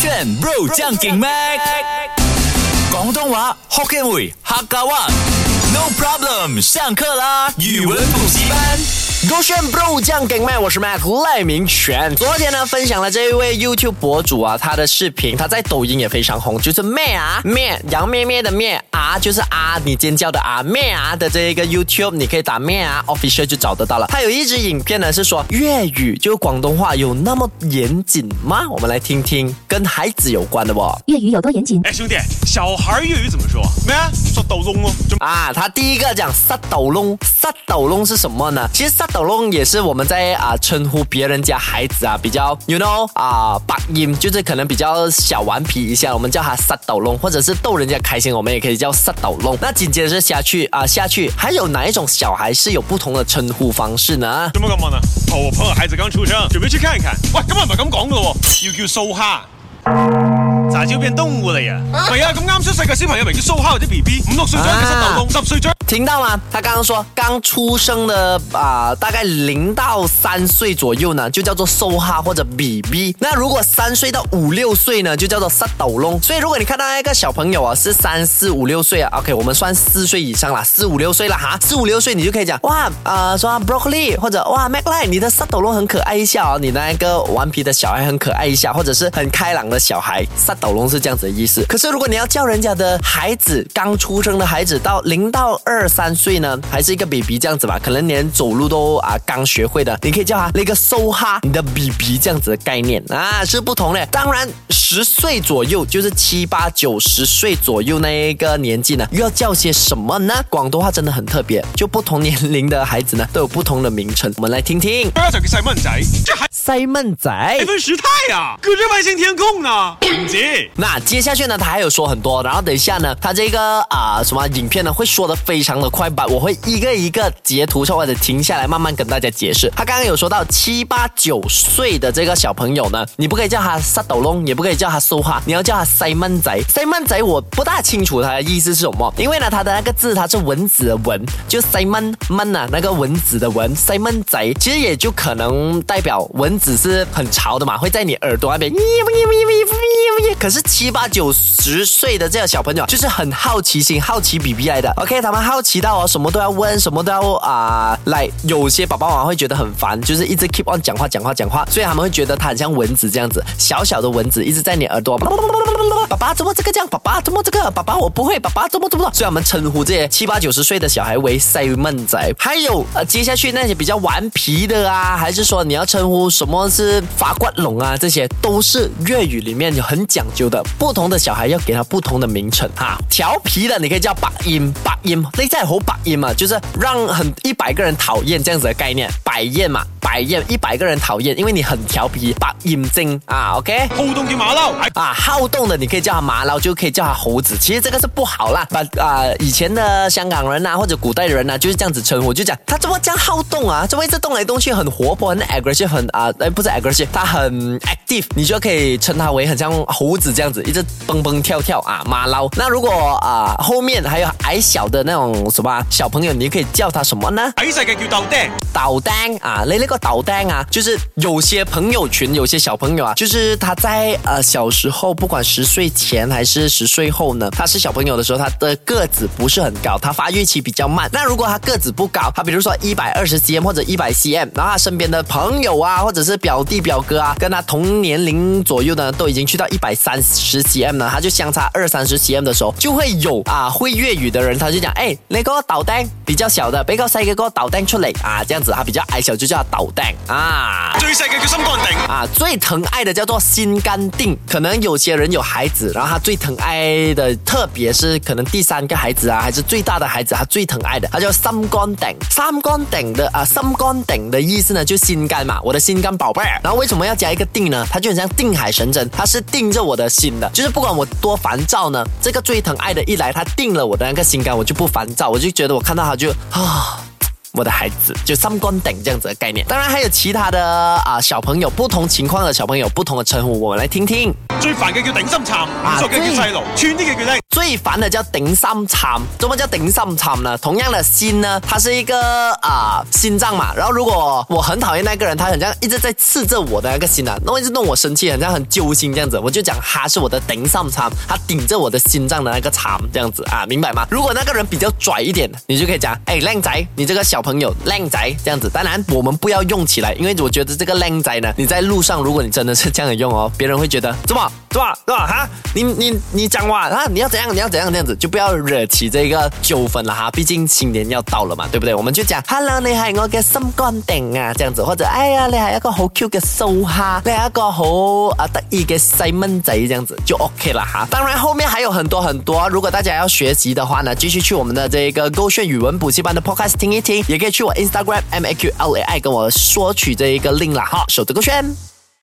劝 bro 将劲 mac，广东话 Hokkien 会客家话，No problem，上课啦，语文补习班。Go 炫 bro man，我是 Mac 赖明权。昨天呢，分享了这一位 YouTube 博主啊，他的视频他在抖音也非常红，就是咩啊咩，杨咩咩的咩啊，就是啊你尖叫的啊咩啊的这一个 YouTube，你可以打咩啊 official 就找得到了。他有一支影片呢是说粤语，就是广东话有那么严谨吗？我们来听听跟孩子有关的不？粤语有多严谨？哎，兄弟，小孩粤语怎么说咩？撒斗窿哦，啊，他第一个讲撒斗窿，撒斗窿是什么呢？其实撒。斗龙也是我们在啊称呼别人家孩子啊，比较 you know 啊，发音就是可能比较小顽皮一下，我们叫他撒斗龙，或者是逗人家开心，我们也可以叫撒斗龙。那紧接着是下去啊，下去还有哪一种小孩是有不同的称呼方式呢？怎么干嘛呢？哦，我朋友孩子刚出生，准备去看一看。喂，根本咁系咪咁讲噶？要叫苏哈。咋就变动物了呀？系啊，咁啱出世嘅小朋友名叫苏哈或者 BB，五六岁左叫做沙斗龙，十岁右。听到吗？他刚刚说，刚出生的啊，大概零到三岁左右呢，就叫做苏哈或者 BB。那如果三岁到五六岁呢，就叫做沙斗龙。所以如果你看到一个小朋友啊，是三四五六岁啊，OK，我们算四岁以上啦，四五六岁了哈，四五六岁你就可以讲哇啊，说 Broccoli 或者哇 m a c l i n e 你的沙斗龙很可爱一下哦，你那个顽皮的小孩很可爱一下，或者是很开朗的小孩沙。斗龙”是这样子的意思，可是如果你要叫人家的孩子，刚出生的孩子，到零到二三岁呢，还是一个 baby 这样子吧，可能连走路都啊刚学会的，你可以叫他那个 s o 哈，你的 baby 这样子的概念啊是不同的。当然，十岁左右就是七八九十岁左右那个年纪呢，又要叫些什么呢？广东话真的很特别，就不同年龄的孩子呢都有不同的名称。我们来听听。这还塞闷仔，还分时态啊？搁 这外星天空呢？那接下去呢，他还有说很多，然后等一下呢，他这个啊什么影片呢，会说的非常的快板，我会一个一个截图或者停下来慢慢跟大家解释。他刚刚有说到七八九岁的这个小朋友呢，你不可以叫他萨斗龙，也不可以叫他说话，你要叫他塞闷贼。塞闷贼，我不大清楚他的意思是什么，因为呢，他的那个字他是蚊子的蚊，就塞闷闷啊，那个蚊子的蚊，塞闷贼，其实也就可能代表蚊子是很潮的嘛，会在你耳朵那边。可是七八九十岁的这些小朋友就是很好奇心，好奇比比来的。OK，他们好奇到哦，什么都要问，什么都要啊来。有些爸爸妈妈会觉得很烦，就是一直 keep on 讲话讲话讲话，所以他们会觉得他很像蚊子这样子，小小的蚊子一直在你耳朵。爸爸怎么这个这样？爸爸怎么这个？爸爸我不会。爸爸怎么怎么？所以我们称呼这些七八九十岁的小孩为“塞闷仔”。还有呃，接下去那些比较顽皮的啊，还是说你要称呼什么是“法冠龙”啊，这些都是粤语里面有很讲。就的不同的小孩要给他不同的名称哈，调皮的你可以叫百厌，百厌内在火百厌嘛，就是让很一百个人讨厌这样子的概念，百厌嘛。讨厌一百个人讨厌，因为你很调皮，把眼睛啊，OK，好动的马骝，啊，好动的你可以叫他马骝，就可以叫他猴子。其实这个是不好啦，把啊，以前的香港人呐，或者古代的人呐，就是这样子称呼。就讲他怎么这样好动啊，这么一直动来动去，很活泼，很 aggressive，很啊，哎，不是 aggressive，他很 active，你就可以称他为很像猴子这样子，一直蹦蹦跳跳啊，马骝。那如果啊，后面还有矮小的那种什么小朋友，你可以叫他什么呢？矮小的叫豆丁，豆丁啊，来那个。导弹啊，就是有些朋友群，有些小朋友啊，就是他在呃小时候，不管十岁前还是十岁后呢，他是小朋友的时候，他的个子不是很高，他发育期比较慢。那如果他个子不高，他比如说一百二十 cm 或者一百 cm，然后他身边的朋友啊，或者是表弟表哥啊，跟他同年龄左右的都已经去到一百三十 cm 了，他就相差二三十 cm 的时候，就会有啊会粤语的人，他就讲，哎，那个导弹比较小的，被告塞一个导弹出来啊，这样子他比较矮小就叫导。蛋啊！最细嘅叫心肝定啊，最疼爱的叫做心肝定。可能有些人有孩子，然后他最疼爱的，特别是可能第三个孩子啊，还是最大的孩子，他最疼爱的，他叫心肝定。心肝定的啊，心肝定的意思呢，就心肝嘛，我的心肝宝贝儿。然后为什么要加一个定呢？它就很像定海神针，它是定着我的心的，就是不管我多烦躁呢，这个最疼爱的一来，他定了我的那个心肝，我就不烦躁，我就觉得我看到他就啊。我的孩子就三观顶这样子的概念，当然还有其他的啊，小朋友不同情况的小朋友不同的称呼，我们来听听。最烦嘅叫顶心残最最烦的叫顶心惨，怎么叫顶心惨呢？同样的心呢，它是一个啊心脏嘛。然后如果我很讨厌那个人，他很像一直在刺着我的那个心啊，弄一直弄我生气，很像很揪心这样子，我就讲他是我的顶心惨，他顶着我的心脏的那个惨这样子啊，明白吗？如果那个人比较拽一点你就可以讲，哎靓仔，你这个小。朋友靓仔这样子，当然我们不要用起来，因为我觉得这个靓仔呢，你在路上如果你真的是这样用哦，别人会觉得怎么怎么怎么哈，你你你讲话啊，你要怎样你要怎样这样子，就不要惹起这个纠纷了哈。毕竟新年要到了嘛，对不对？我们就讲 Hello，你系我嘅心肝顶啊，这样子或者哎呀，你系一个好 Q 嘅瘦哈，你系一个好啊得意嘅细蚊仔这样子就 OK 了哈。当然后面还有很多很多，如果大家要学习的话呢，继续去我们的这个勾炫语文补习班的 Podcast 听一听。也可以去我 Instagram M A Q L A I 跟我说取这一个 link 哈，手泽勾圈。